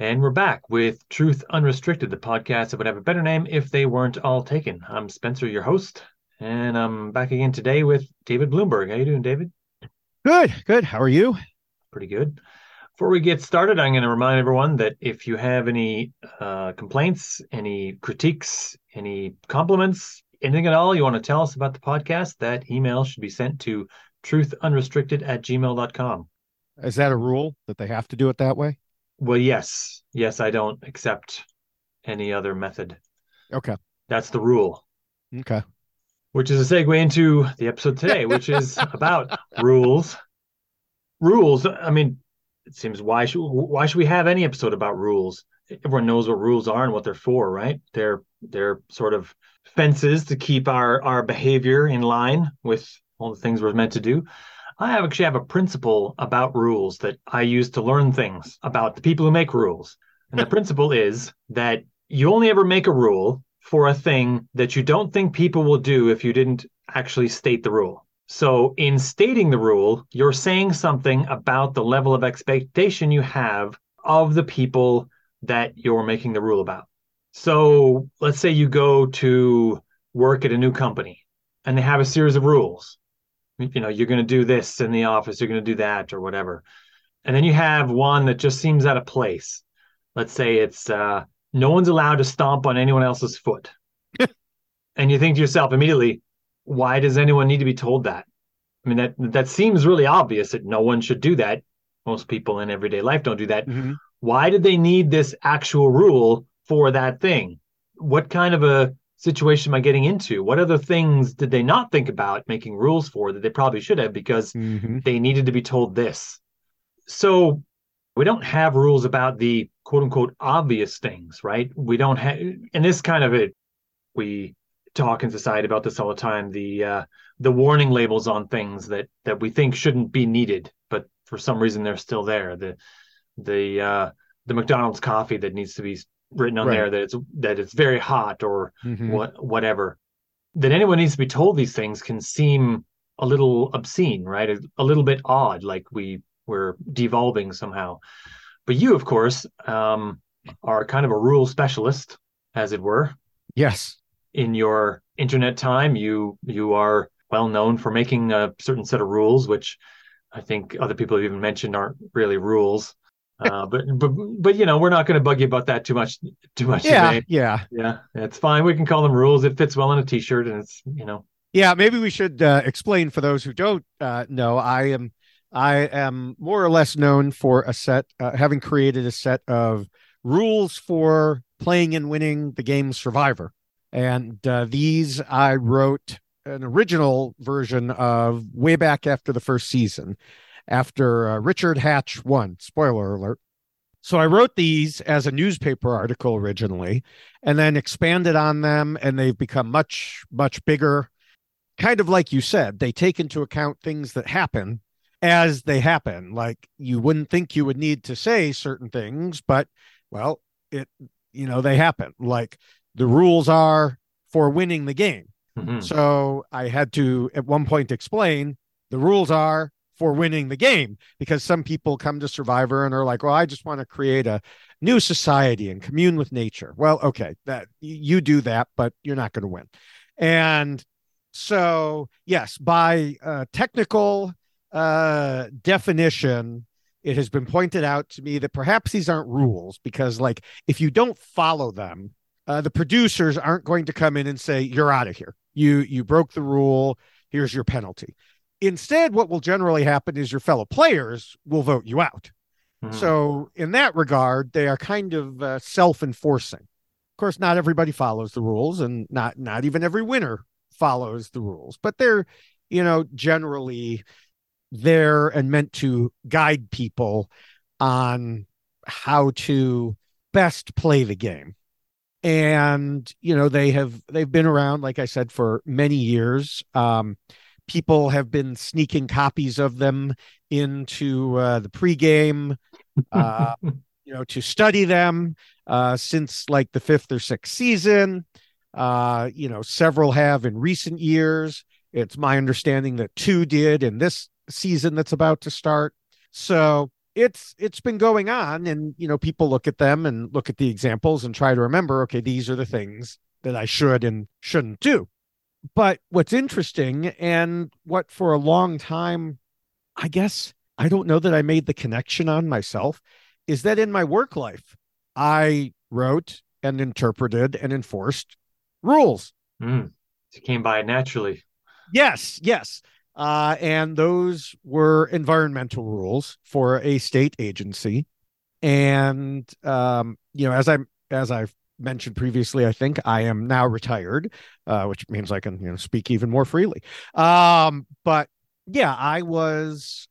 And we're back with Truth Unrestricted, the podcast that would have a better name if they weren't all taken. I'm Spencer, your host, and I'm back again today with David Bloomberg. How you doing, David? Good, good. How are you? Pretty good. Before we get started, I'm going to remind everyone that if you have any uh, complaints, any critiques, any compliments, anything at all you want to tell us about the podcast, that email should be sent to truthunrestricted at gmail.com. Is that a rule that they have to do it that way? Well, yes. Yes, I don't accept any other method. Okay. That's the rule. Okay. Which is a segue into the episode today, which is about rules. Rules. I mean, it seems why should why should we have any episode about rules? Everyone knows what rules are and what they're for, right? They're they're sort of fences to keep our our behavior in line with all the things we're meant to do. I actually have a principle about rules that I use to learn things about the people who make rules. And the principle is that you only ever make a rule for a thing that you don't think people will do if you didn't actually state the rule. So, in stating the rule, you're saying something about the level of expectation you have of the people that you're making the rule about. So, let's say you go to work at a new company and they have a series of rules you know you're going to do this in the office you're going to do that or whatever. And then you have one that just seems out of place. Let's say it's uh, no one's allowed to stomp on anyone else's foot. And you think to yourself immediately why does anyone need to be told that? I mean that that seems really obvious that no one should do that. Most people in everyday life don't do that. Mm-hmm. why did they need this actual rule for that thing? What kind of a situation am I getting into? What other things did they not think about making rules for that they probably should have because mm-hmm. they needed to be told this? So we don't have rules about the quote unquote obvious things, right? We don't have, and this kind of it, we talk in society about this all the time. The uh, the warning labels on things that that we think shouldn't be needed, but for some reason they're still there. The the uh, the McDonald's coffee that needs to be written on right. there that it's that it's very hot or mm-hmm. what whatever that anyone needs to be told these things can seem a little obscene right? A, a little bit odd like we we're devolving somehow. But you of course um, are kind of a rule specialist as it were. Yes. In your internet time you you are well known for making a certain set of rules which i think other people have even mentioned aren't really rules uh, but but but you know we're not going to bug you about that too much too much yeah today. yeah. Yeah it's fine. We can call them rules. It fits well on a t-shirt and it's you know. Yeah maybe we should uh, explain for those who don't uh, know i am i am more or less known for a set uh, having created a set of rules for playing and winning the game survivor. And uh, these i wrote an original version of way back after the first season after uh, Richard Hatch won. Spoiler alert. So I wrote these as a newspaper article originally and then expanded on them, and they've become much, much bigger. Kind of like you said, they take into account things that happen as they happen. Like you wouldn't think you would need to say certain things, but well, it, you know, they happen. Like the rules are for winning the game. Mm-hmm. So I had to at one point explain the rules are for winning the game because some people come to survivor and are like well i just want to create a new society and commune with nature. Well okay that you do that but you're not going to win. And so yes by uh, technical uh, definition it has been pointed out to me that perhaps these aren't rules because like if you don't follow them uh, the producers aren't going to come in and say you're out of here. You you broke the rule. Here's your penalty Instead, what will generally happen is your fellow players will vote you out. Mm-hmm. So, in that regard, they are kind of uh, self-enforcing. Of course, not everybody follows the rules, and not not even every winner follows the rules. But they're, you know, generally there and meant to guide people on how to best play the game and you know they have they've been around like i said for many years um people have been sneaking copies of them into uh, the pregame, uh, you know, to study them uh, since like the fifth or sixth season. Uh, you know, several have in recent years. It's my understanding that two did in this season that's about to start. So it's it's been going on and you know people look at them and look at the examples and try to remember okay these are the things that I should and shouldn't do. But what's interesting and what for a long time I guess I don't know that I made the connection on myself is that in my work life I wrote and interpreted and enforced rules. Mm. It came by naturally. Yes, yes. Uh, and those were environmental rules for a state agency. And um, you know, as I as I've mentioned previously, I think I am now retired, uh, which means I can you know speak even more freely. Um, but yeah, I was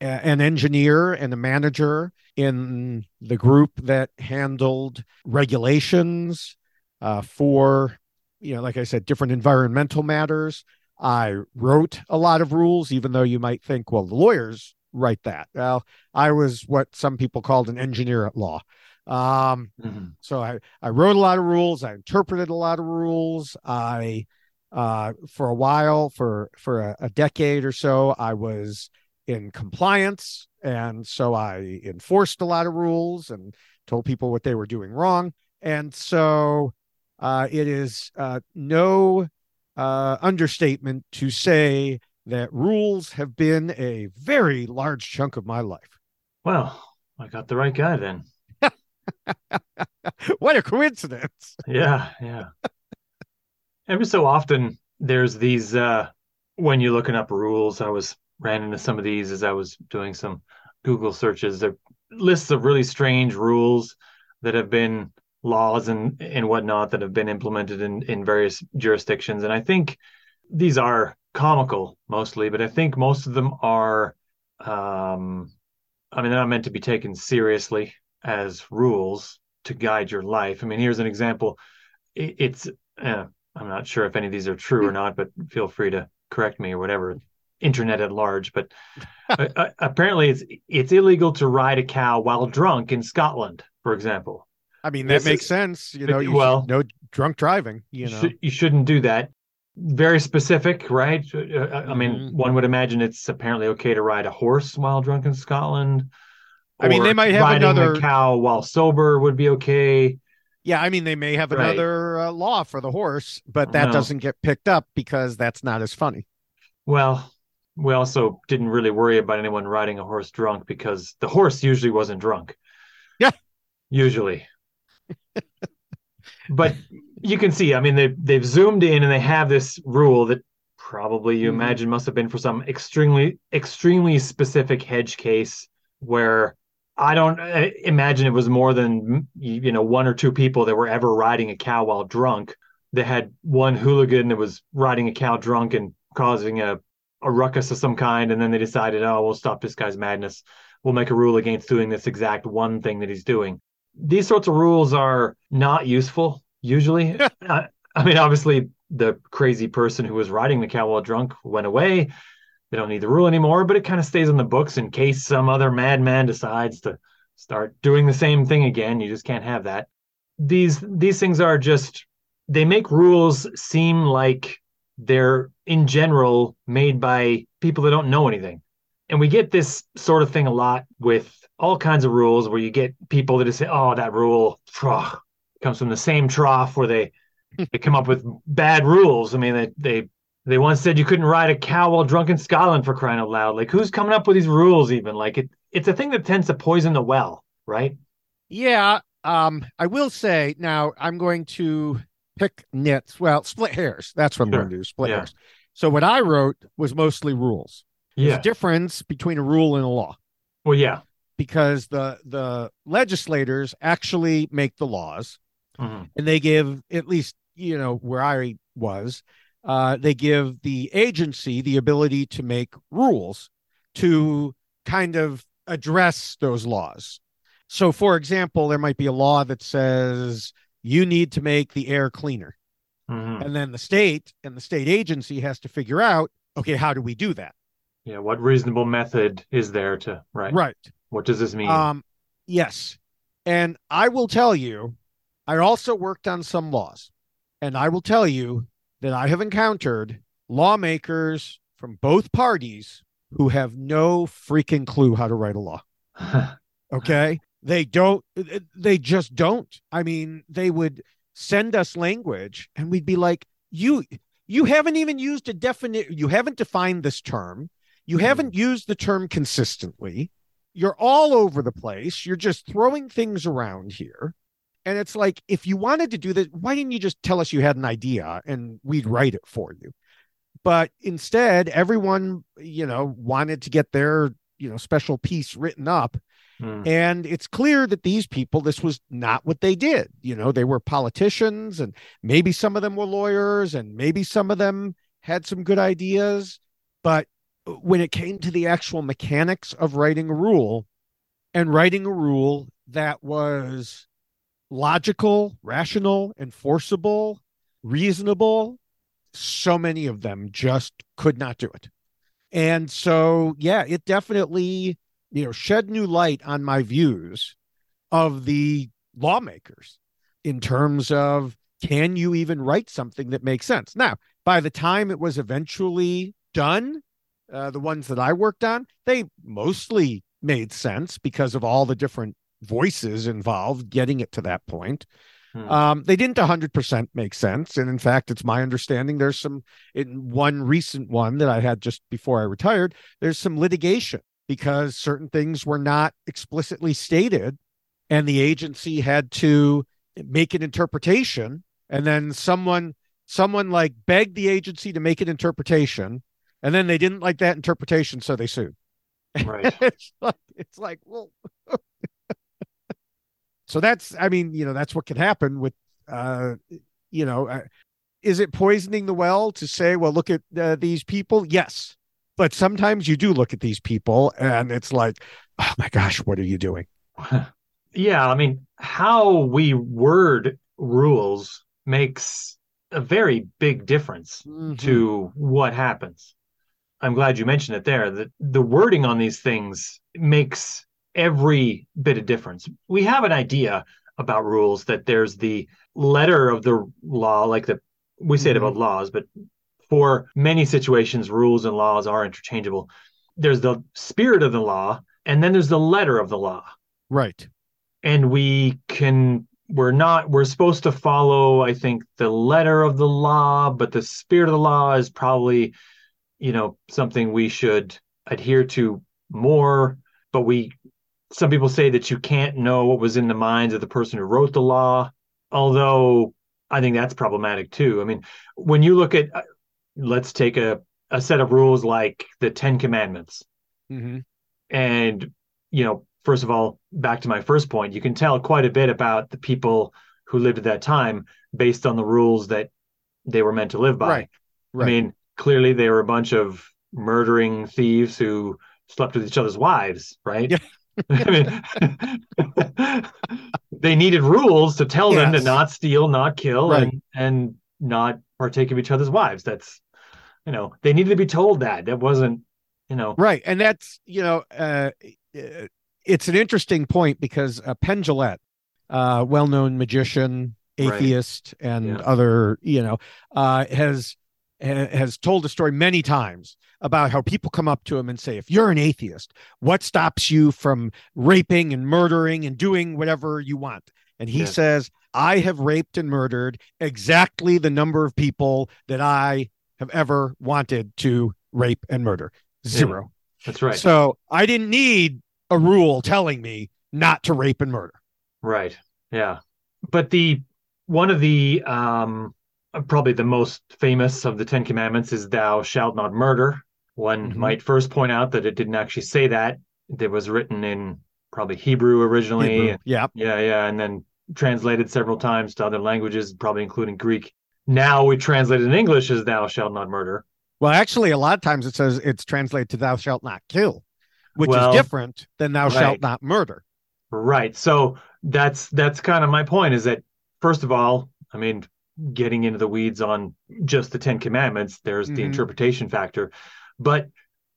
a- an engineer and a manager in the group that handled regulations uh, for you know, like I said, different environmental matters. I wrote a lot of rules, even though you might think, well, the lawyers write that. Well, I was what some people called an engineer at law. Um, Mm-hmm. so I, I wrote a lot of rules. I interpreted a lot of rules. I, uh, for a while, for for a, a decade or so, I was in compliance, and so I enforced a lot of rules and told people what they were doing wrong. And so, uh, it is uh, no uh, understatement to say that rules have been a very large chunk of my life. Well, I got the right guy then. what a coincidence! Yeah, yeah. Every so often there's these uh when you're looking up rules, I was ran into some of these as I was doing some Google searches. There lists of really strange rules that have been laws and and whatnot that have been implemented in in various jurisdictions. And I think these are comical mostly, but I think most of them are um I mean they're not meant to be taken seriously as rules to guide your life. I mean, here's an example. It, it's uh, I'm not sure if any of these are true or not, but feel free to correct me or whatever. Internet at large, but uh, apparently it's it's illegal to ride a cow while drunk in Scotland, for example. I mean, that This makes is- sense. You know, you well- no drunk driving. You know, should, you shouldn't do that. Very specific, right? Uh, I mean, Mhm. one would imagine it's apparently okay to ride a horse while drunk in Scotland. I mean, they might have another- cow while sober would be okay. yeah. I mean, they may have Right. another uh, law for the horse, but that No. doesn't get picked up because that's not as funny. Well, we also didn't really worry about anyone riding a horse drunk because the horse usually wasn't drunk. Yeah. Usually. but you can see, I mean, they they've zoomed in and they have this rule that probably you Mhm. imagine must have been for some extremely extremely specific hedge case where I don't uh, imagine it was more than you know one or two people that were ever riding a cow while drunk. They had one hooligan that was riding a cow drunk and causing a a ruckus of some kind, and then they decided, oh, we'll stop this guy's madness. We'll make a rule against doing this exact one thing that he's doing. These sorts of rules are not useful usually. I, I mean, obviously, the crazy person who was riding the cow while drunk went away. They don't need the rule anymore, but it kind of stays in the books in case some other madman decides to start doing the same thing again. You just can't have that. These these things are just they make rules seem like they're in general made by people that don't know anything. And we get this sort of thing a lot with all kinds of rules where you get people that just say, oh, that rule comes from the same trough where they they come up with bad rules. I mean, they they they once said you couldn't ride a cow while drunk in Scotland for crying out loud. Like who's coming up with these rules even? Like it it's a thing that tends to poison the well, right? Yeah. Um, I will say now I'm going to pick nits. Well, split hairs. That's what I'm Sure. going to do. Split Yeah. hairs. So what I wrote was mostly rules. There's Yeah. a difference between a rule and a law Well, yeah. because the the legislators actually make the laws Mhm. and they give at least you know where I was, uh, they give the agency the ability to make rules to kind of address those laws. So, for example, there might be a law that says you need to make the air cleaner, Mhm. and then the state and the state agency has to figure out, okay, how do we do that? Yeah. What reasonable method is there to right? Right. What does this mean? Um, yes. And I will tell you, I also worked on some laws. And I will tell you that I have encountered lawmakers from both parties who have no freaking clue how to write a law. Okay. They don't, they just don't. I mean, they would send us language and we'd be like, you, you haven't even used a definite, you haven't defined this term. You Mhm. haven't used the term consistently. You're all over the place. You're just throwing things around here. And it's like, if you wanted to do this, why didn't you just tell us you had an idea and we'd write it for you? But instead, everyone, you know, wanted to get their, you know, special piece written up. Mm. And it's clear that these people, this was not what they did. You know, they were politicians and maybe some of them were lawyers and maybe some of them had some good ideas. But when it came to the actual mechanics of writing a rule and writing a rule that was logical, rational, enforceable, reasonable, so many of them just could not do it. And so, yeah, it definitely, you know, shed new light on my views of the lawmakers in terms of can you even write something that makes sense? Now, by the time it was eventually done, uh, the ones that I worked on, they mostly made sense because of all the different voices involved getting it to that point. Hmm. Um, they didn't 100% make sense. And in fact, it's my understanding there's some, in one recent one that I had just before I retired, there's some litigation because certain things were not explicitly stated and the agency had to make an interpretation. And then someone, someone like begged the agency to make an interpretation and then they didn't like that interpretation. So they sued. Right. it's like, it's like well so that's i mean you know that's what can happen with uh you know uh, is it poisoning the well to say well look at uh, these people yes but sometimes you do look at these people and it's like oh my gosh what are you doing yeah, I mean, how we word rules makes a very big difference Mm-hmm. to what happens. I'm glad you mentioned it there. That the wording on these things makes every bit of difference. We have an idea about rules that there's the letter of the law, like the we say it about mm-hmm. laws, but for many situations, rules and laws are interchangeable. There's the spirit of the law, and then there's the letter of the law right and we can we're not we're supposed to follow i think the letter of the law but the spirit of the law is probably you know something we should adhere to more but we some people say that you can't know what was in the minds of the person who wrote the law although i think that's problematic too. I mean when you look at uh, let's take a, a set of rules like the 10 commandments. Mm-hmm. and you know first of all back to my first point you can tell quite a bit about the people who lived at that time based on the rules that they were meant to live by. Right right. i mean clearly they were a bunch of murdering thieves who slept with each other's wives right? Yeah. I mean, they needed rules to tell them to not steal, not kill, Right. and and not partake of each other's wives. That's, you know, they needed to be told that. That wasn't, you know, Right. And that's, you know, uh, it's an interesting point because uh, Penn Jillette, uh, well known magician, Right. atheist, and Yeah. other, you know, uh, has ha- has told the story many times about how people come up to him and say, if you're an atheist, what stops you from raping and murdering and doing whatever you want? And he Yeah. says, I have raped and murdered exactly the number of people that I have ever wanted to rape and murder. Zero. that's right. So I didn't need a rule telling me not to rape and murder. Right. Yeah. But the one of the um probably the most famous of the 10 commandments is thou shalt not murder. One Mhm. might first point out that it didn't actually say that. It was written in probably Hebrew originally. Yeah. Yeah, yeah, and then translated several times to other languages, probably including Greek. Now we translate it in English as thou shalt not murder. Well, actually, a lot of times it says it's translated to thou shalt not kill, which Well, is different than thou right. shalt not murder. Right. So that's that's kind of my point is that first of all, I mean, getting into the weeds on just the 10 commandments, there's the Mhm. interpretation factor. But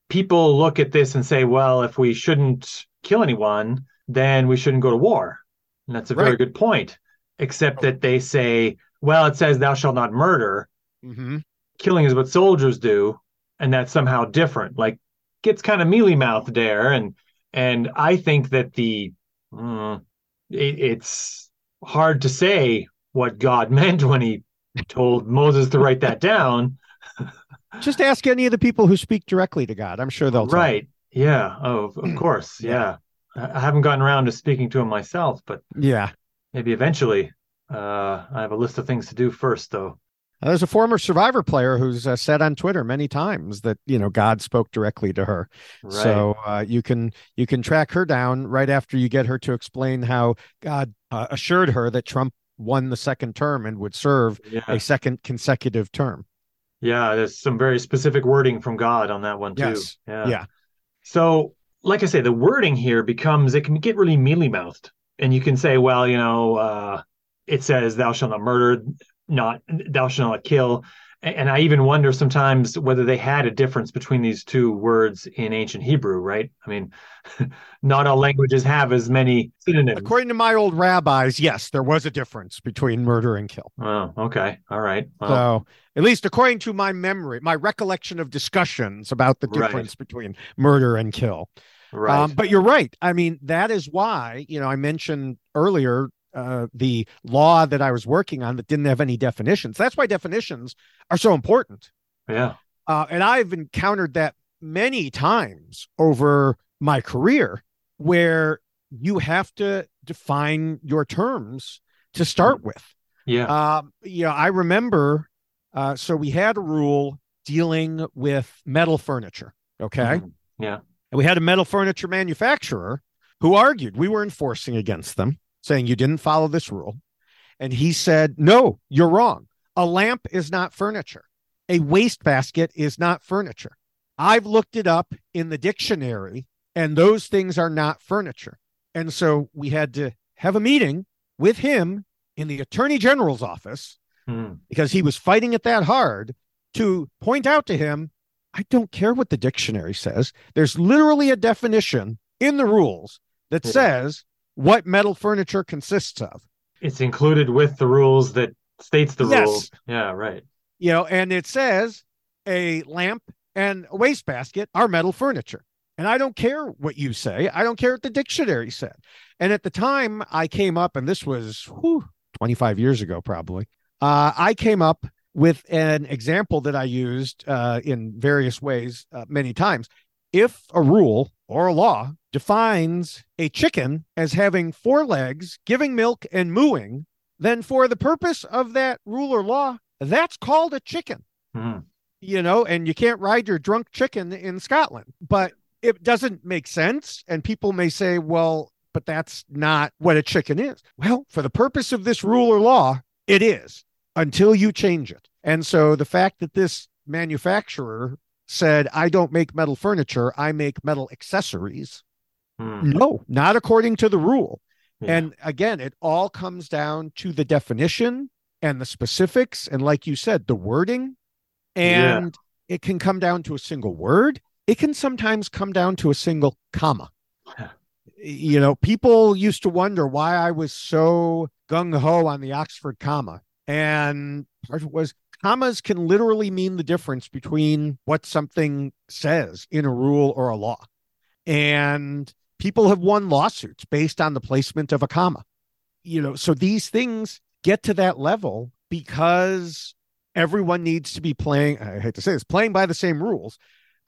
people look at this and say, well, if we shouldn't kill anyone, then we shouldn't go to war. And that's a very good point. Except that they say, well, it says thou shalt not murder. hmm Killing is what soldiers do, and that's somehow different. Like gets kind of mealy mouthed there. And and I think that the Mm, it, it's hard to say what God meant when he told Moses to write that down. Just ask any of the people who speak directly to God. I'm sure they'll tell right. Yeah. Oh, of course. Yeah. I haven't gotten around to speaking to him myself, but Yeah. maybe eventually. Uh, I have a list of things to do first, though. Uh, There's a former Survivor player who's uh, said on Twitter many times that you know God spoke directly to her. Right. So uh, you can you can track her down right after you get her to explain how God uh, assured her that Trump won the second term and would serve yeah. a second consecutive term. Yeah. There's some very specific wording from God on that one, too. Yes. Yeah. Yeah. So, like I say, the wording here becomes it can get really mealy mouthed, and you can say, well, you know, uh, it says, "Thou shalt not murder," not "Thou shalt not kill," and I even wonder sometimes whether they had a difference between these two words in ancient Hebrew. Right? I mean, not all languages have as many synonyms. According to my old rabbis, yes, there was a difference between murder and kill. Oh, okay, all right. Well, So, at least according to my memory, my recollection of discussions about the Right. difference between murder and kill. right. Um, but you're right. I mean, that is why, you know, I mentioned earlier uh, the law that I was working on that didn't have any definitions. That's why definitions are so important. yeah. Uh, and I've encountered that many times over my career where you have to define your terms to start with. Yeah. Um, you know, I remember, uh, so we had a rule dealing with metal furniture. Okay. Mhm. Yeah. And we had a metal furniture manufacturer who argued we were enforcing against them, saying you didn't follow this rule. And he said, no, you're wrong. A lamp is not furniture. A wastebasket is not furniture. I've looked it up in the dictionary, and those things are not furniture. And so we had to have a meeting with him in the attorney general's office Mm. because he was fighting it that hard to point out to him, I don't care what the dictionary says. There's literally a definition in the rules that Yeah. says what metal furniture consists of. It's included with the rules that states the Yes. rules. Yeah. Right. You know, and it says a lamp and a wastebasket are metal furniture. And I don't care what you say. I don't care what the dictionary said. And at the time I came up, and this was whew, 25 years ago, probably, uh, I came up with an example that I used uh, in various ways uh, many times. If a rule or a law defines a chicken as having four legs, giving milk, and mooing, then for the purpose of that rule or law, that's called a chicken Mhm. you know, and you can't ride your drunk chicken in Scotland. But it doesn't make sense. And people may say, well, but that's not what a chicken is. Well, for the purpose of this rule or law, it is until you change it. And so the fact that this manufacturer said, I don't make metal furniture, I make metal accessories. Mm. No, not according to the rule. Yeah. And again, it all comes down to the definition and the specifics. And like you said, the wording. Yeah. And it can come down to a single word. It can sometimes come down to a single comma. Yeah. You know, people used to wonder why I was so gung ho on the Oxford comma. And part of it was commas can literally mean the difference between what something says in a rule or a law. And people have won lawsuits based on the placement of a comma. You know, so these things get to that level because everyone needs to be playing, I hate to say this, playing by the same rules,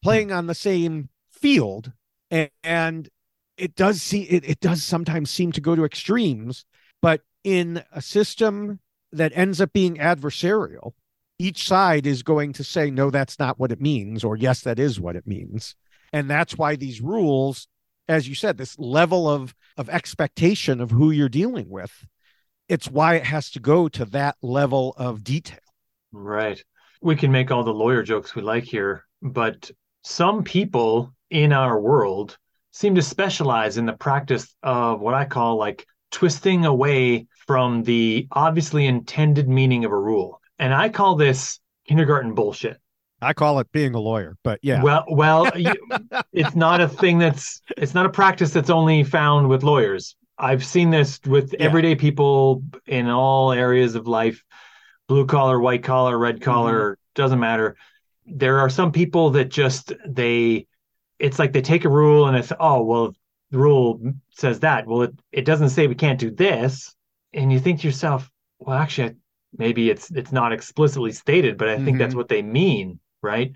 playing on the same field. And, and it does see it, it does sometimes seem to go to extremes, but in a system that ends up being adversarial, each side is going to say, no, that's not what it means, or yes, that is what it means. And that's why these rules, as you said, this level of, of expectation of who you're dealing with, it's why it has to go to that level of detail. Right. We can make all the lawyer jokes we like here, but some people in our world seem to specialize in the practice of what I call like twisting away from the obviously intended meaning of a rule. And I call this kindergarten bullshit. I call it being a lawyer, but yeah. Well, well, you, it's not a thing that's it's not a practice that's only found with lawyers. I've seen this with Yeah. everyday people in all areas of life, blue collar, white collar, red mm-hmm. collar, doesn't matter. There are some people that just they it's like they take a rule and it's oh well the rule says that. Well, it, it doesn't say we can't do this. And you think to yourself, well, actually, maybe it's it's not explicitly stated, but I think mm-hmm. that's what they mean, right?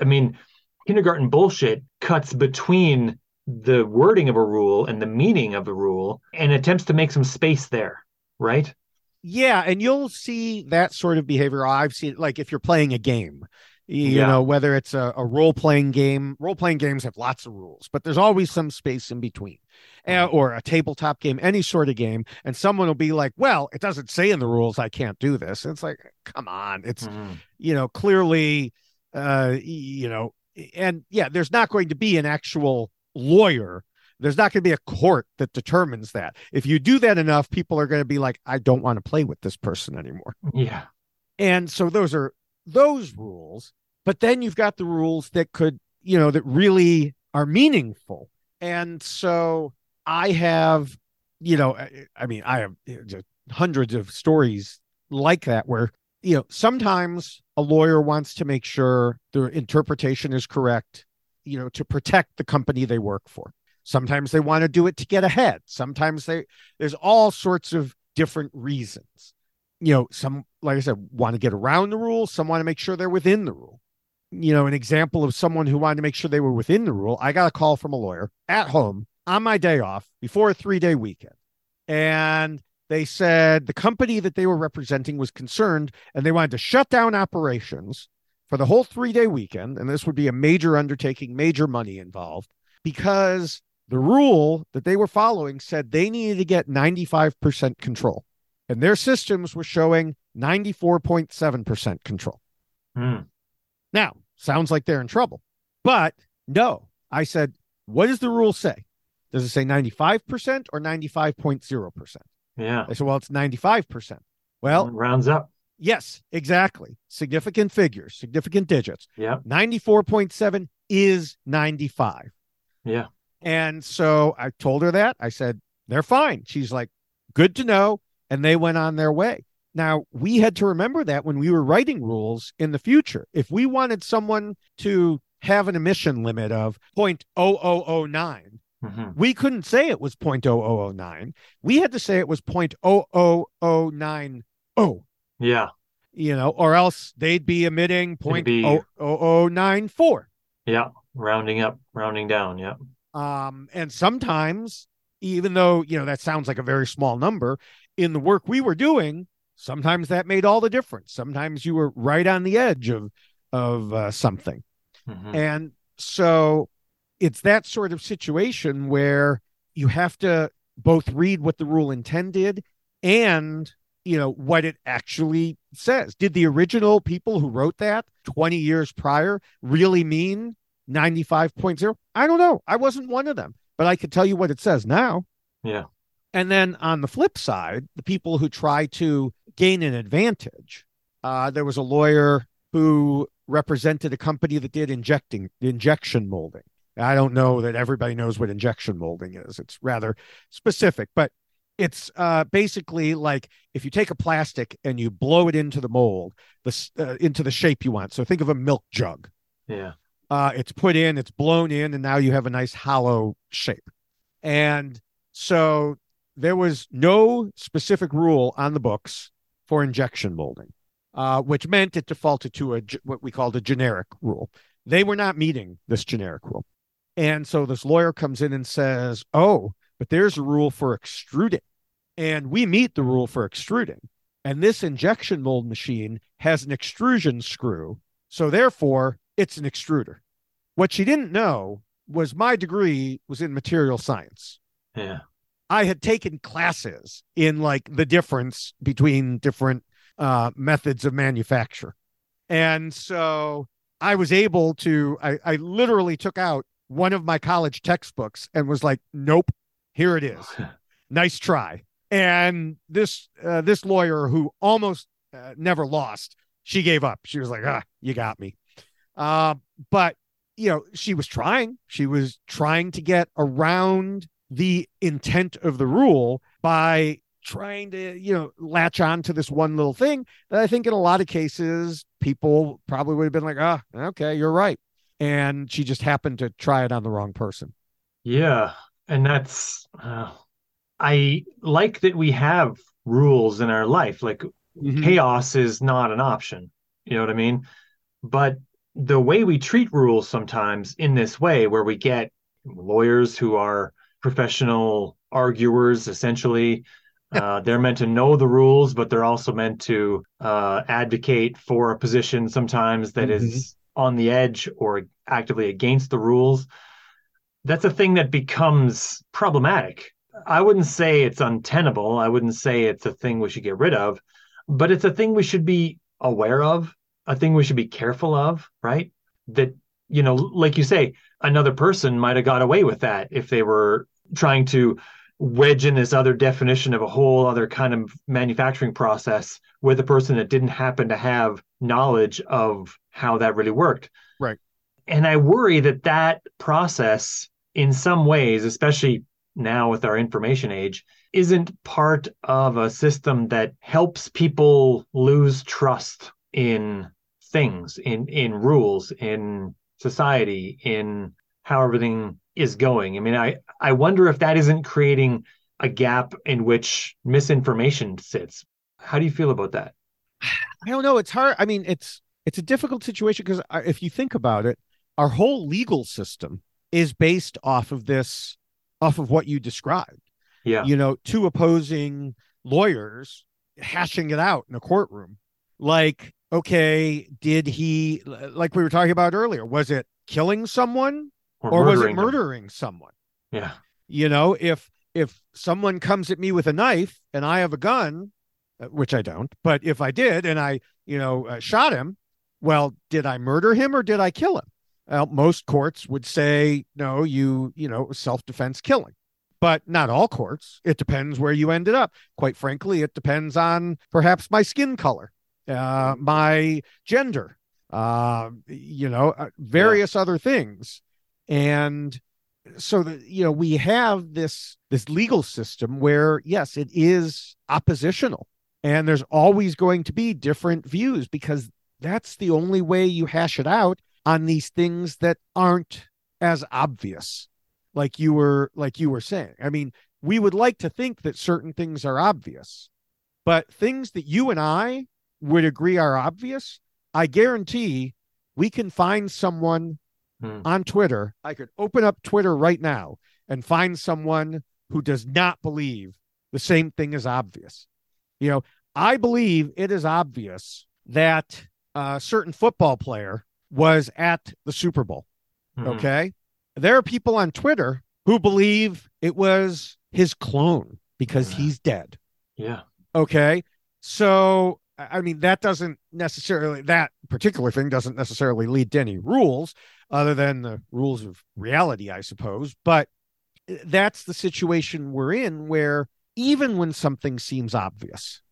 I mean, kindergarten bullshit cuts between the wording of a rule and the meaning of a rule and attempts to make some space there, right? Yeah, and you'll see that sort of behavior. I've seen like if you're playing a game, you yeah. know, whether it's a, a role playing game, role playing games have lots of rules, but there's always some space in between. Mm-hmm. or a tabletop game, any sort of game, and someone will be like, "Well, it doesn't say in the rules I can't do this." And it's like, come on, it's mm-hmm. you know clearly, uh, you know, and yeah, there's not going to be an actual lawyer. There's not going to be a court that determines that. If you do that enough, people are going to be like, I don't want to play with this person anymore. Yeah. And so those are those rules. But then you've got the rules that could, you know, that really are meaningful. And so I have, you know, I mean, I have hundreds of stories like that where, you know, sometimes a lawyer wants to make sure the interpretation is correct you know to protect the company they work for. Sometimes they want to do it to get ahead. Sometimes they there's all sorts of different reasons. You know some like i said want to get around the rule some want to make sure they're within the rule you know an example of someone who wanted to make sure they were within the rule i got a call from a lawyer at home on my day off before a three day weekend and they said the company that they were representing was concerned and they wanted to shut down operations for the whole three day weekend, and this would be a major undertaking, major money involved, because the rule that they were following said they needed to get 95% control, and their systems were showing 94.7% control. Mm. Now, sounds like they're in trouble, but no, I said, what does the rule say? Does it say 95% or 95.0%? Yeah. They said, well, it's 95%. Well, it rounds up. Yes, exactly. Significant figures, significant digits. Yeah. 94.7 is 95. Yeah. And so I told her that. I said, they're fine. She's like, good to know. And they went on their way. Now, we had to remember that when we were writing rules in the future. If we wanted someone to have an emission limit of 0.0009, mm-hmm. we couldn't say it was 0.0009. We had to say it was 0.00090. Yeah. You know, or else they'd be emitting point oh, oh, oh nine four. Yeah. Rounding up, rounding down. Yeah. Um, and sometimes, even though, you know, that sounds like a very small number, in the work we were doing, sometimes that made all the difference. Sometimes you were right on the edge of of uh, something. Mm-hmm. And so it's that sort of situation where you have to both read what the rule intended and you know what it actually says did the original people who wrote that 20 years prior really mean 95.0 i don't know i wasn't one of them but i could tell you what it says now yeah and then on the flip side the people who try to gain an advantage uh, there was a lawyer who represented a company that did injecting injection molding i don't know that everybody knows what injection molding is it's rather specific but it's uh, basically like if you take a plastic and you blow it into the mold, the uh, into the shape you want. So think of a milk jug. Yeah. Uh, it's put in, it's blown in, and now you have a nice hollow shape. And so there was no specific rule on the books for injection molding, uh, which meant it defaulted to a what we called a generic rule. They were not meeting this generic rule. And so this lawyer comes in and says, Oh, but there's a rule for extruding. And we meet the rule for extruding. And this injection mold machine has an extrusion screw. So therefore, it's an extruder. What she didn't know was my degree was in material science. Yeah. I had taken classes in like the difference between different uh, methods of manufacture. And so I was able to, I, I literally took out one of my college textbooks and was like, nope, here it is. nice try. And this uh, this lawyer who almost uh, never lost, she gave up. She was like, "Ah, you got me." Uh, but you know, she was trying. She was trying to get around the intent of the rule by trying to, you know, latch on to this one little thing that I think in a lot of cases people probably would have been like, "Ah, oh, okay, you're right," and she just happened to try it on the wrong person. Yeah, And that's, uh, I like that we have rules in our life. Like Mhm. chaos is not an option. You know what I mean? But the way we treat rules sometimes in this way, where we get lawyers who are professional arguers, essentially, uh, they're meant to know the rules, but they're also meant to uh, advocate for a position sometimes that is on the edge or actively against the rules. That's a thing that becomes problematic. I wouldn't say it's untenable. I wouldn't say it's a thing we should get rid of, but it's a thing we should be aware of, a thing we should be careful of, right? That, you know, like you say, another person might have got away with that if they were trying to wedge in this other definition of a whole other kind of manufacturing process with a person that didn't happen to have knowledge of how that really worked. Right. And I worry that that process, in some ways, especially now with our information age, isn't part of a system that helps people lose trust in things, in in rules, in society, in how everything is going. I mean, I I wonder if that isn't creating a gap in which misinformation sits. How do you feel about that? I don't know. It's hard. I mean, it's it's a difficult situation because if you think about it, our whole legal system is based off of this, off of what you described. Yeah. You know, two opposing lawyers hashing it out in a courtroom. Like, okay, did he, like we were talking about earlier, was it killing someone or, was it murdering them. someone? Yeah. You know, if if someone comes at me with a knife and I have a gun, uh, which I don't, but if I did and I, you know, uh, shot him, well, did I murder him or did I kill him? Well, most courts would say no, you, you know, self defense killing. But not all courts. It depends where you ended up. Quite frankly, it depends on perhaps my skin color, uh, my gender, uh, you know, uh, various other things. And so that you know we have this this legal system where yes it is oppositional and there's always going to be different views because that's the only way you hash it out on these things that aren't as obvious like you were like you were saying. I mean we would like to think that certain things are obvious but things that you and i would agree are obvious i guarantee we can find someone Hmm. on Twitter, I could open up Twitter right now and find someone who does not believe the same thing is obvious. You know, I believe it is obvious that a certain football player was at the Super Bowl. Mhm. Okay. There are people on Twitter who believe it was his clone because Yeah. he's dead. Yeah. Okay. So, I mean, that doesn't necessarily, that particular thing doesn't necessarily lead to any rules other than the rules of reality, I suppose. But that's the situation we're in where even when something seems obvious,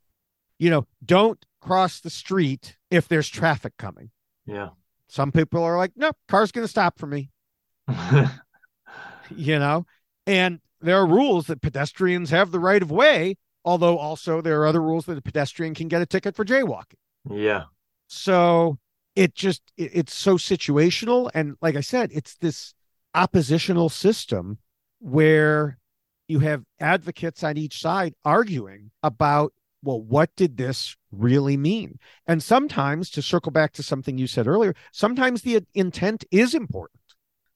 you know, don't cross the street if there's traffic coming. Yeah. Some people are like, no, car's going to stop for me, you know, and there are rules that pedestrians have the right of way, although also there are other rules that a pedestrian can get a ticket for jaywalking. yeah. So it just it- it's so situational. And like I said, it's this oppositional system where you have advocates on each side arguing about well what did this really mean? And sometimes to circle back to something you said earlier sometimes the intent is important.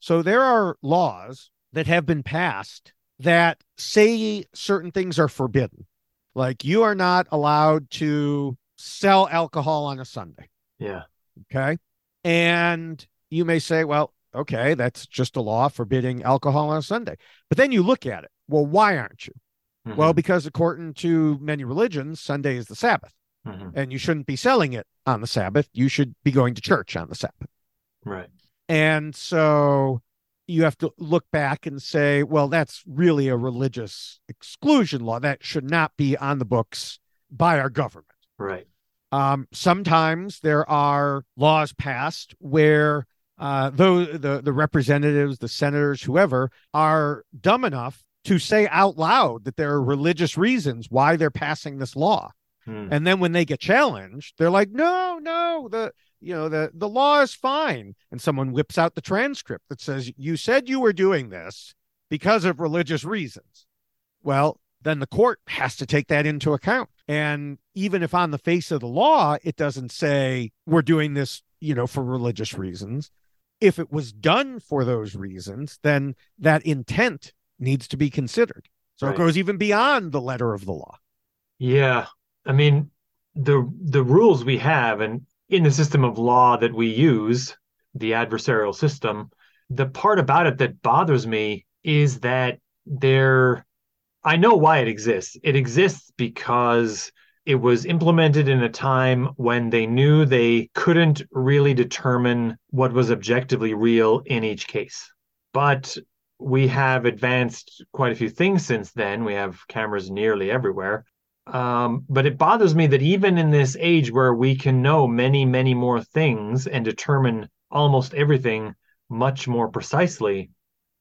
So there are laws that have been passed that say certain things are forbidden. Like you are not allowed to sell alcohol on a sunday. Yeah. Okay. And you may say, well, okay, that's just a law forbidding alcohol on a Sunday. But then you look at it. Well, why aren't you? Mhm. Well, because according to many religions, Sunday is the Sabbath, Mhm. and you shouldn't be selling it on the Sabbath. You should be going to church on the Sabbath. right. And so you have to look back and say, well, that's really a religious exclusion law that should not be on the books by our government. Right. Um, sometimes there are laws passed where uh, though the the representatives, the senators, whoever, are dumb enough to say out loud that there are religious reasons why they're passing this law, Hmm. and then when they get challenged, they're like, "No, no, the you know the the law is fine," and someone whips out the transcript that says, "You said you were doing this." because of religious reasons. Well, then the court has to take that into account. And even if on the face of the law, it doesn't say we're doing this, you know, for religious reasons, if it was done for those reasons, then that intent needs to be considered. So right. it goes even beyond the letter of the law. Yeah. I mean, the the rules we have and in the system of law that we use, the adversarial system, the part about it that bothers me is that there I know why it exists. It exists because it was implemented in a time when they knew they couldn't really determine what was objectively real in each case. But we have advanced quite a few things since then. We have cameras nearly everywhere. Um, but it bothers me that even in this age where we can know many, many more things and determine almost everything much more precisely,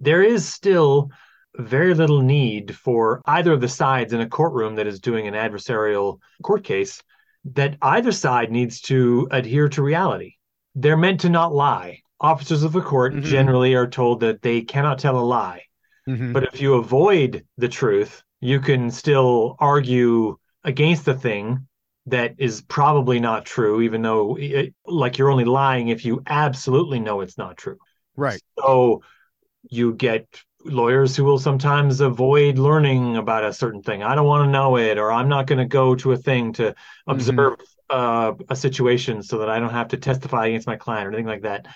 there is still very little need for either of the sides in a courtroom that is doing an adversarial court case that either side needs to adhere to reality. They're meant to not lie. Officers of the court mm-hmm. generally are told that they cannot tell a lie. Mm-hmm. But if you avoid the truth, you can still argue against the thing that is probably not true, even though, it, like, you're only lying if you absolutely know it's not true. Right. So you get lawyers who will sometimes avoid learning about a certain thing. I don't want to know it, or I'm not going to go to a thing to observe mm-hmm. uh, a situation so that I don't have to testify against my client or anything like that.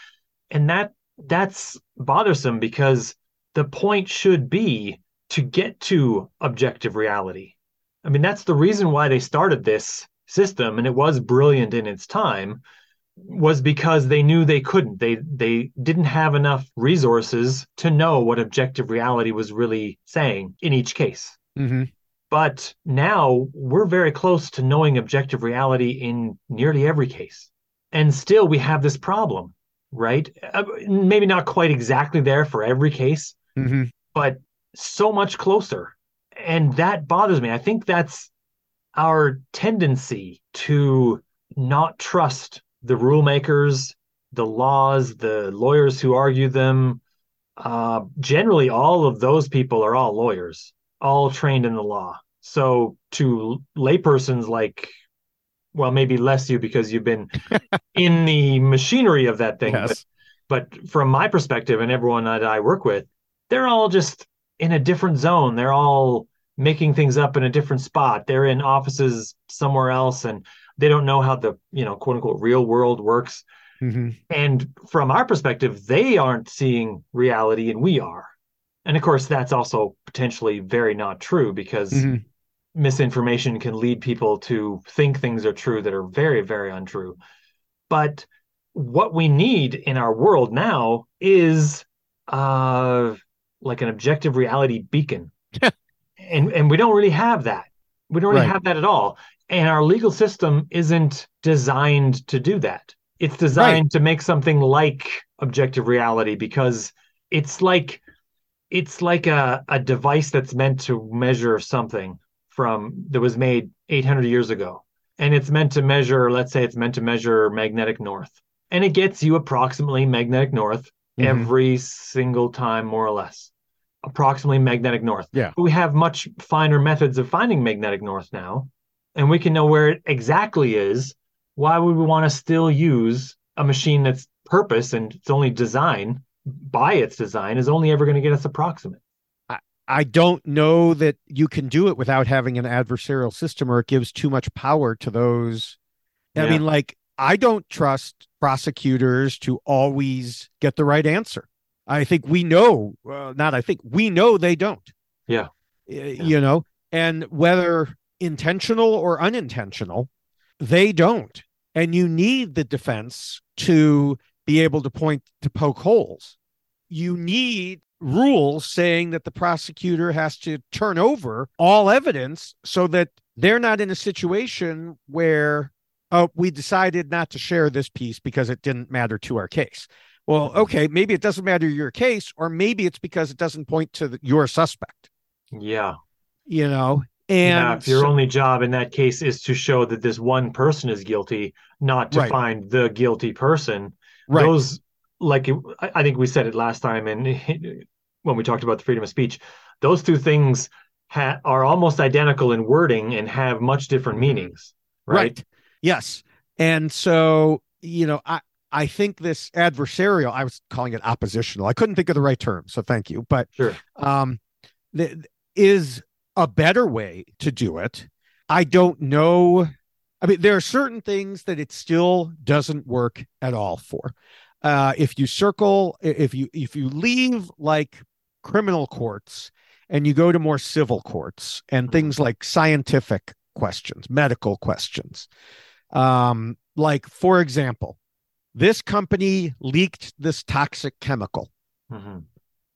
And that that's bothersome because the point should be to get to objective reality. I mean, that's the reason why they started this system, and it was brilliant in its time was because they knew they couldn't. They they didn't have enough resources to know what objective reality was really saying in each case. Mm-hmm. But now we're very close to knowing objective reality in nearly every case, and still we have this problem, right? Uh, maybe not quite exactly there for every case, mm-hmm. but so much closer, and that bothers me. I think that's our tendency to not trust the rule makers, the laws, the lawyers who argue them. Uh, generally, all of those people are all lawyers, all trained in the law. So to laypersons like, well, maybe less you because you've been in the machinery of that thing. Yes. But, but from my perspective and everyone that I work with, they're all just in a different zone. They're all making things up in a different spot. They're in offices somewhere else and they don't know how the you know quote unquote real world works mm-hmm. and from our perspective they aren't seeing reality and we are and of course that's also potentially very not true because mm-hmm. misinformation can lead people to think things are true that are very very untrue but what we need in our world now is uh like an objective reality beacon and and we don't really have that we don't really right. have that at all and our legal system isn't designed to do that. It's designed right. to make something like objective reality because it's like it's like a, a device that's meant to measure something from that was made 800 years ago and it's meant to measure let's say it's meant to measure magnetic north and it gets you approximately magnetic north mm-hmm. every single time more or less approximately magnetic north yeah we have much finer methods of finding magnetic north now and we can know where it exactly is, why would we want to still use a machine that's purpose and its only design by its design is only ever going to get us approximate? I, I don't know that you can do it without having an adversarial system or it gives too much power to those. Yeah. I mean, like, I don't trust prosecutors to always get the right answer. I think we know, well, not I think we know they don't. Yeah. yeah. You know, and whether intentional or unintentional, they don't. And you need the defense to be able to point to poke holes. You need rules saying that the prosecutor has to turn over all evidence so that they're not in a situation where oh we decided not to share this piece because it didn't matter to our case well okay maybe it doesn't matter your case or maybe it's because it doesn't point to the, your suspect yeah you know and if your so, only job in that case is to show that this one person is guilty, not to right. find the guilty person, right. those like I think we said it last time, and when we talked about the freedom of speech, those two things ha- are almost identical in wording and have much different meanings, right? right. Yes. And so, you know, I, I think this adversarial, I was calling it oppositional. I couldn't think of the right term. So thank you. But Sure. um, th- is a better way to do it. I don't know. I mean, there are certain things that it still doesn't work at all for. Uh, if you circle, if you if you leave like criminal courts and you go to more civil courts and Mhm. things like scientific questions, medical questions, um, like for example, this company leaked this toxic chemical. hmm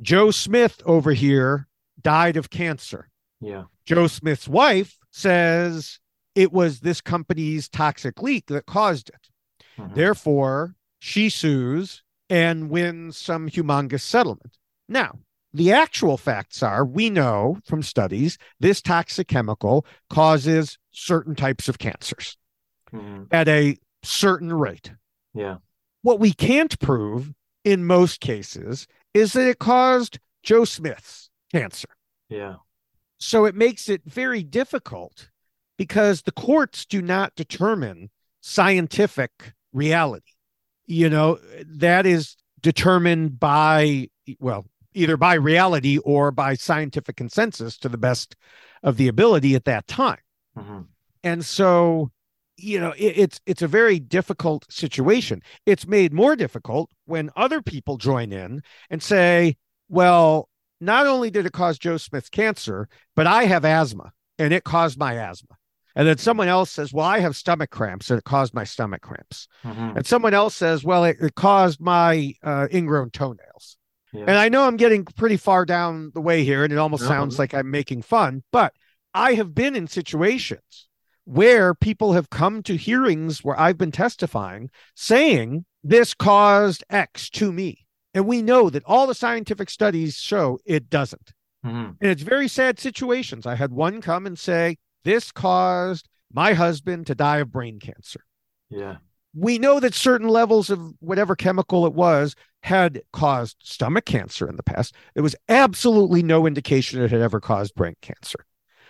Joe Smith over here died of cancer. Yeah. Joe Smith's wife says it was this company's toxic leak that caused it. Mhm. Therefore, she sues and wins some humongous settlement. Now, the actual facts are we know from studies this toxic chemical causes certain types of cancers Mhm. at a certain rate. Yeah. What we can't prove in most cases is that it caused Joe Smith's cancer. Yeah. So it makes it very difficult because the courts do not determine scientific reality. You know, that is determined by, well, either by reality or by scientific consensus to the best of the ability at that time. Mhm. And so, you know, it, it's it's a very difficult situation. It's made more difficult when other people join in and say, well, not only did it cause Joe Smith's cancer, but I have asthma and it caused my asthma. And then someone else says, well, I have stomach cramps and it caused my stomach cramps. Mhm. And someone else says, well, it, it caused my uh, ingrown toenails. Yeah. And I know I'm getting pretty far down the way here, and it almost No. sounds like I'm making fun, but I have been in situations where people have come to hearings where I've been testifying saying this caused X to me. And we know that all the scientific studies show it doesn't. Mhm. And it's very sad situations. I had one come and say, This caused my husband to die of brain cancer Yeah. we know that certain levels of whatever chemical it was had caused stomach cancer in the past. There was absolutely no indication it had ever caused brain cancer.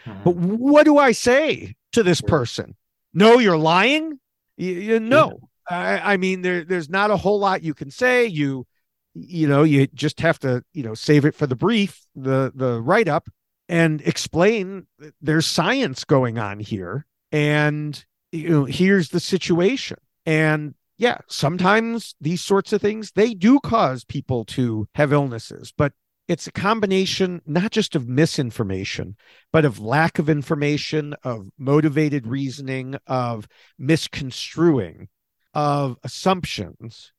Mhm. But what do I say to this person? No, you're lying. You, you no. I, I mean, there, there's not a whole lot you can say. You, you know, you just have to, you know, save it for the brief, the the write up, and explain there's science going on here, and you know, here's the situation. And yeah, sometimes these sorts of things they do cause people to have illnesses, but it's a combination not just of misinformation, but of lack of information, of motivated reasoning, of misconstruing, of assumptions.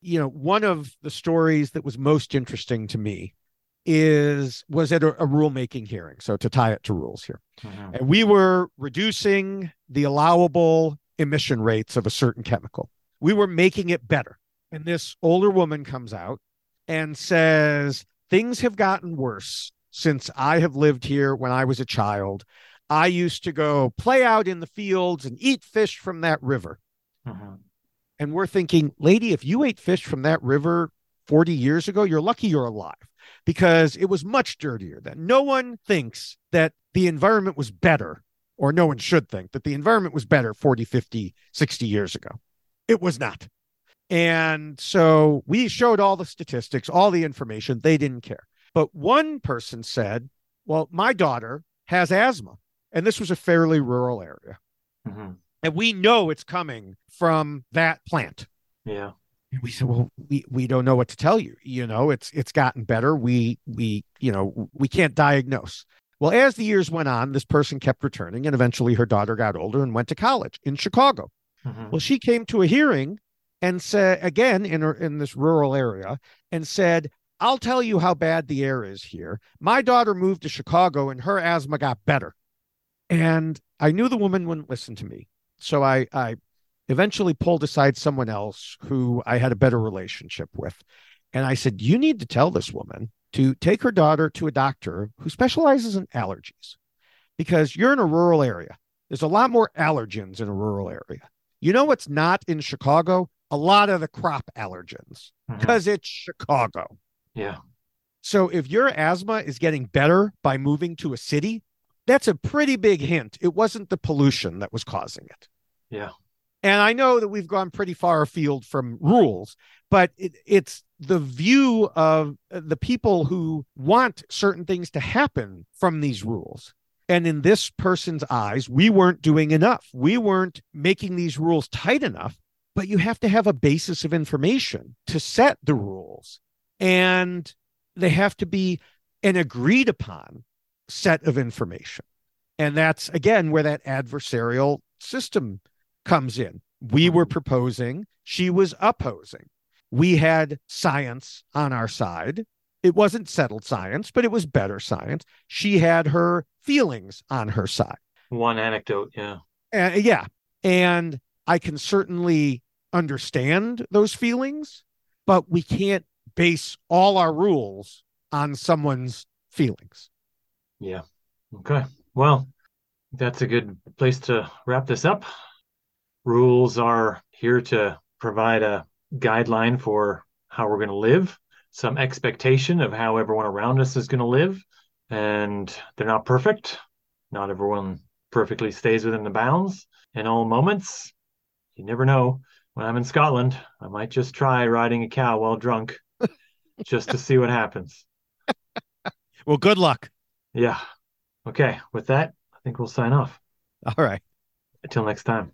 You know, one of the stories that was most interesting to me is was at a, a rulemaking hearing. So to tie it to rules here. Mhm. And we were reducing the allowable emission rates of a certain chemical. We were making it better. And this older woman comes out and says, Things have gotten worse since I have lived here when I was a child. I used to go play out in the fields and eat fish from that river. Mhm. And we're thinking, lady, if you ate fish from that river 40 years ago, you're lucky you're alive because it was much dirtier then. No one thinks that the environment was better, or no one should think that the environment was better 40, 50, 60 years ago. It was not. And so we showed all the statistics, all the information. They didn't care. But one person said, Well, my daughter has asthma. And this was a fairly rural area. Mhm. And we know it's coming from that plant. Yeah. And we said, well, we, we don't know what to tell you. You know, it's it's gotten better. We we you know we can't diagnose. Well, as the years went on, this person kept returning, and eventually her daughter got older and went to college in Chicago. Mhm. Well, she came to a hearing and said again in her, in this rural area and said, "I'll tell you how bad the air is here. My daughter moved to Chicago and her asthma got better." And I knew the woman wouldn't listen to me, so I I eventually pulled aside someone else who I had a better relationship with, and I said, "You need to tell this woman to take her daughter to a doctor who specializes in allergies, because you're in a rural area. There's a lot more allergens in a rural area." You know what's not in Chicago? A lot of the crop allergens mm-hmm. because it's Chicago. Yeah. So if your asthma is getting better by moving to a city, that's a pretty big hint. It wasn't the pollution that was causing it. Yeah. And I know that we've gone pretty far afield from rules, but it, it's the view of uh, the people who want certain things to happen from these rules. And in this person's eyes, we weren't doing enough. We weren't making these rules tight enough, but you have to have a basis of information to set the rules. And they have to be an agreed upon set of information. And that's again where that adversarial system comes in. We were proposing, she was opposing. We had science on our side. It wasn't settled science, but it was better science. She had her feelings on her side. One anecdote, yeah. Uh, yeah. And I can certainly understand those feelings, but we can't base all our rules on someone's feelings. Yeah. Okay. Well, that's a good place to wrap this up. Rules are here to provide a guideline for how we're going to live, some expectation of how everyone around us is going to live. And they're not perfect. Not everyone perfectly stays within the bounds in all moments. You never know. When I'm in Scotland, I might just try riding a cow while drunk just to see what happens. Well, good luck. Yeah. Okay. With that, I think we'll sign off. All right. Until next time.